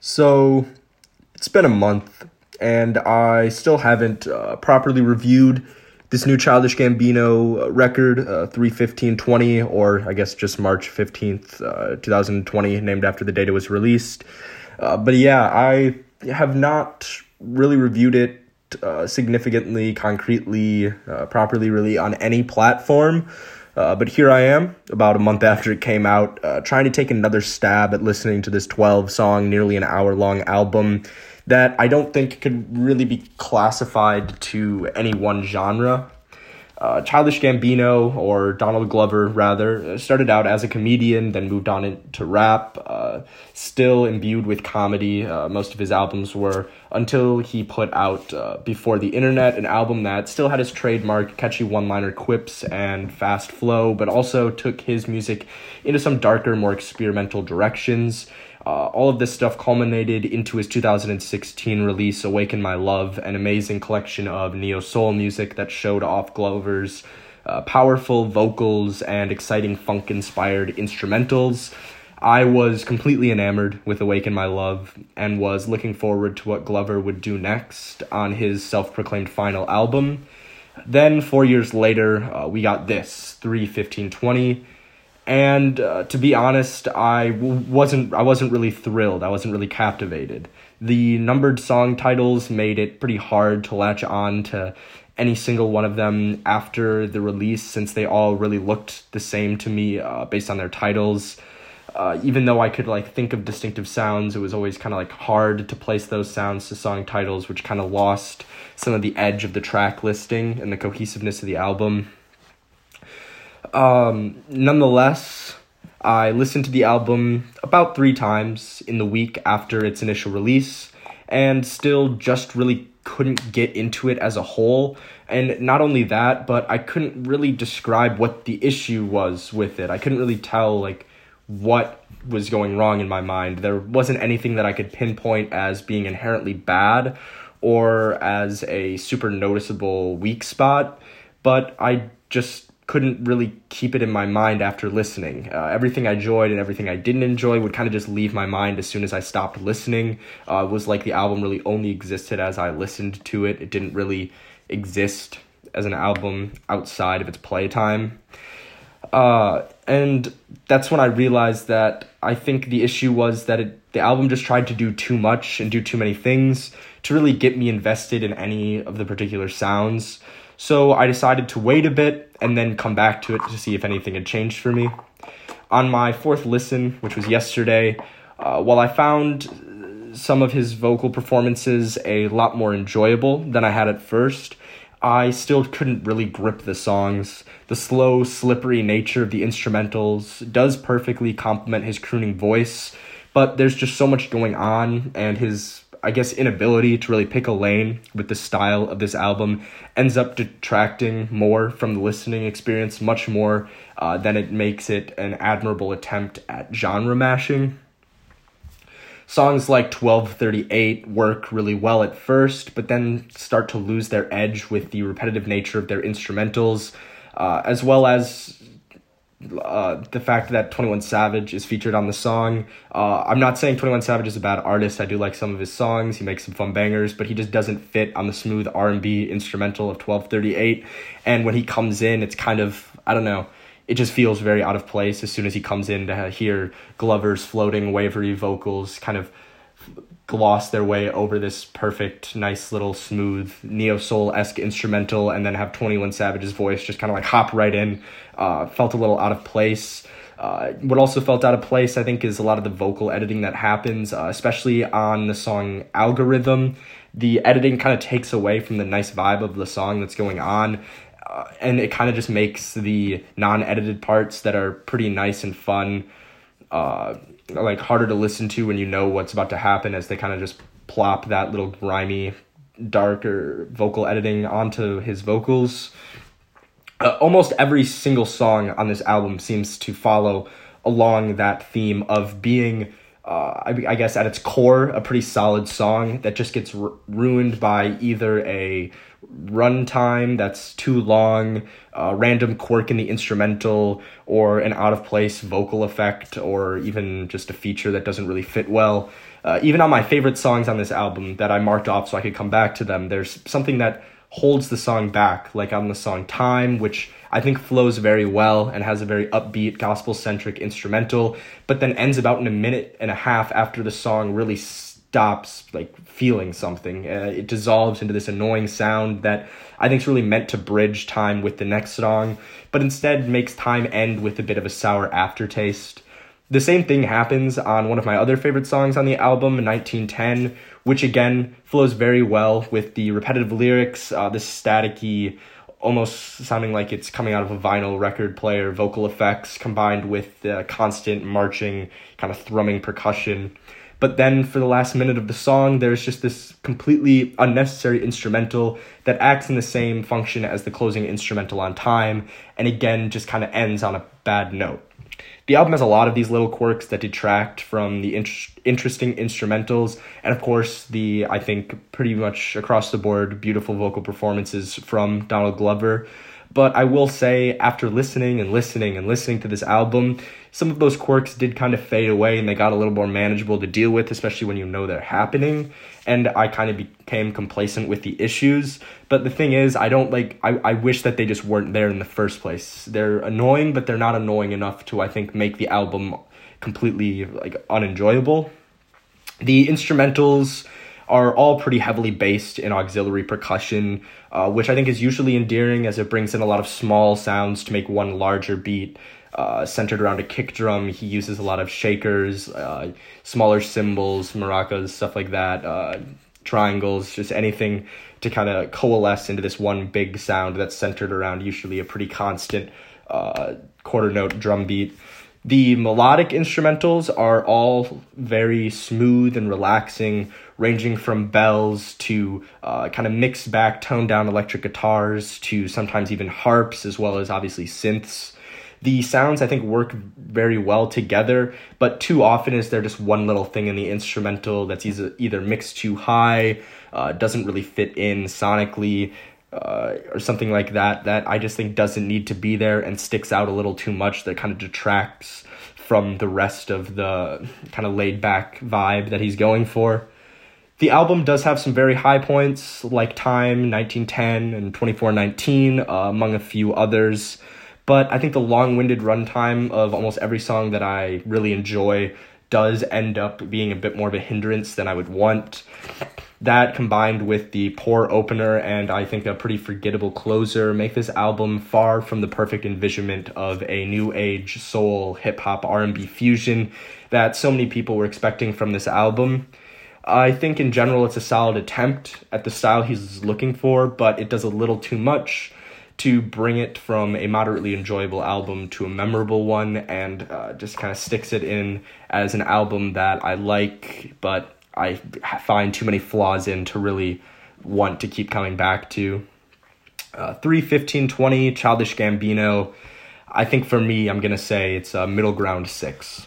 So, it's been a month, and I still haven't uh, properly reviewed this new Childish Gambino record, uh, 31520, or I guess just March 15th, uh, 2020, named after the date it was released. Uh, but yeah, I have not really reviewed it uh, significantly, concretely, uh, properly, really on any platform. Uh, but here I am, about a month after it came out, uh, trying to take another stab at listening to this 12 song, nearly an hour long album that I don't think could really be classified to any one genre. Uh, Childish Gambino, or Donald Glover rather, started out as a comedian, then moved on into rap, uh, still imbued with comedy. Uh, most of his albums were until he put out uh, Before the Internet, an album that still had his trademark catchy one liner quips and fast flow, but also took his music into some darker, more experimental directions. Uh, all of this stuff culminated into his 2016 release, Awaken My Love, an amazing collection of neo soul music that showed off Glover's uh, powerful vocals and exciting funk inspired instrumentals. I was completely enamored with Awaken My Love and was looking forward to what Glover would do next on his self proclaimed final album. Then, four years later, uh, we got this 31520 and uh, to be honest I w- wasn't i wasn't really thrilled. I wasn't really captivated. The numbered song titles made it pretty hard to latch on to any single one of them after the release since they all really looked the same to me uh, based on their titles. Uh, even though i could like think of distinctive sounds it was always kind of like hard to place those sounds to song titles which kind of lost some of the edge of the track listing and the cohesiveness of the album um, nonetheless, I listened to the album about three times in the week after its initial release and still just really couldn't get into it as a whole. And not only that, but I couldn't really describe what the issue was with it. I couldn't really tell, like, what was going wrong in my mind. There wasn't anything that I could pinpoint as being inherently bad or as a super noticeable weak spot, but I just couldn't really keep it in my mind after listening. Uh, everything I enjoyed and everything I didn't enjoy would kind of just leave my mind as soon as I stopped listening. Uh, it was like the album really only existed as I listened to it. It didn't really exist as an album outside of its playtime. Uh, and that's when I realized that I think the issue was that it, the album just tried to do too much and do too many things to really get me invested in any of the particular sounds. So I decided to wait a bit and then come back to it to see if anything had changed for me. On my fourth listen, which was yesterday, uh, while I found some of his vocal performances a lot more enjoyable than I had at first, I still couldn't really grip the songs. The slow, slippery nature of the instrumentals does perfectly complement his crooning voice, but there's just so much going on, and his I guess, inability to really pick a lane with the style of this album ends up detracting more from the listening experience, much more uh, than it makes it an admirable attempt at genre mashing. Songs like 1238 work really well at first, but then start to lose their edge with the repetitive nature of their instrumentals, uh, as well as uh, the fact that 21 Savage is featured on the song. Uh, I'm not saying 21 Savage is a bad artist. I do like some of his songs. He makes some fun bangers, but he just doesn't fit on the smooth R&B instrumental of 1238. And when he comes in, it's kind of, I don't know, it just feels very out of place as soon as he comes in to hear Glover's floating, wavery vocals kind of gloss their way over this perfect, nice little smooth neo soul esque instrumental, and then have Twenty One Savage's voice just kind of like hop right in. Uh, felt a little out of place. Uh, what also felt out of place, I think, is a lot of the vocal editing that happens, uh, especially on the song Algorythm. The editing kind of takes away from the nice vibe of the song that's going on, uh, and it kind of just makes the non edited parts that are pretty nice and fun uh, like harder to listen to when you know what's about to happen as they kind of just plop that little grimy darker vocal editing onto his vocals. Uh, almost every single song on this album seems to follow along that theme of being uh, I, I, guess at its core, a pretty solid song that just gets r- ruined by either a runtime that's too long, a random quirk in the instrumental, or an out of place vocal effect, or even just a feature that doesn't really fit well. Uh, even on my favorite songs on this album that I marked off so I could come back to them, there's something that holds the song back, like on the song Time, which I think flows very well and has a very upbeat, gospel centric instrumental, but then ends about in a minute and a half after the song really stops like feeling something. Uh, it dissolves into this annoying sound that I think is really meant to bridge time with the next song, but instead makes time end with a bit of a sour aftertaste. The same thing happens on one of my other favorite songs on the album, 1910, which again flows very well with the repetitive lyrics, uh, the staticky almost sounding like it's coming out of a vinyl record player, vocal effects combined with uh, constant marching, kind of thrumming percussion. But then for the last minute of the song, there's just this completely unnecessary instrumental that acts in the same function as the closing instrumental on time, and again just kind of ends on a bad note the album has a lot of these little quirks that detract from the in- interesting instrumentals and of course the i think pretty much across the board beautiful vocal performances from donald glover but I will say, after listening and listening and listening to this album, some of those quirks did kind of fade away and they got a little more manageable to deal with, especially when you know they're happening. And I kind of became complacent with the issues. But the thing is, I don't like, I, I wish that they just weren't there in the first place. They're annoying, but they're not annoying enough to, I think, make the album completely like unenjoyable. The instrumentals are all pretty heavily based in auxiliary percussion, uh, which I think is usually endearing as it brings in a lot of small sounds to make one larger beat. Uh, centered around a kick drum, he uses a lot of shakers, uh, smaller cymbals, maracas, stuff like that, uh, triangles, just anything to kind of coalesce into this one big sound that's centered around usually a pretty constant uh, quarter note drum beat. The melodic instrumentals are all very smooth and relaxing, ranging from bells to uh, kind of mixed back, toned down electric guitars to sometimes even harps, as well as obviously synths. The sounds I think work very well together, but too often is there just one little thing in the instrumental that's either mixed too high, uh, doesn't really fit in sonically, uh, or something like that that I just think doesn't need to be there and sticks out a little too much that kind of detracts from the rest of the kind of laid back vibe that he's going for. The album does have some very high points like Time 1910 and 2419 uh, among a few others, but I think the long-winded runtime of almost every song that I really enjoy does end up being a bit more of a hindrance than I would want. That combined with the poor opener and I think a pretty forgettable closer make this album far from the perfect envisionment of a new age soul hip hop R&B fusion that so many people were expecting from this album. I think in general it's a solid attempt at the style he's looking for, but it does a little too much to bring it from a moderately enjoyable album to a memorable one and uh, just kind of sticks it in as an album that I like, but I find too many flaws in to really want to keep coming back to. Uh, 3 15 20 childish gambino i think for me i'm gonna say it's a middle ground six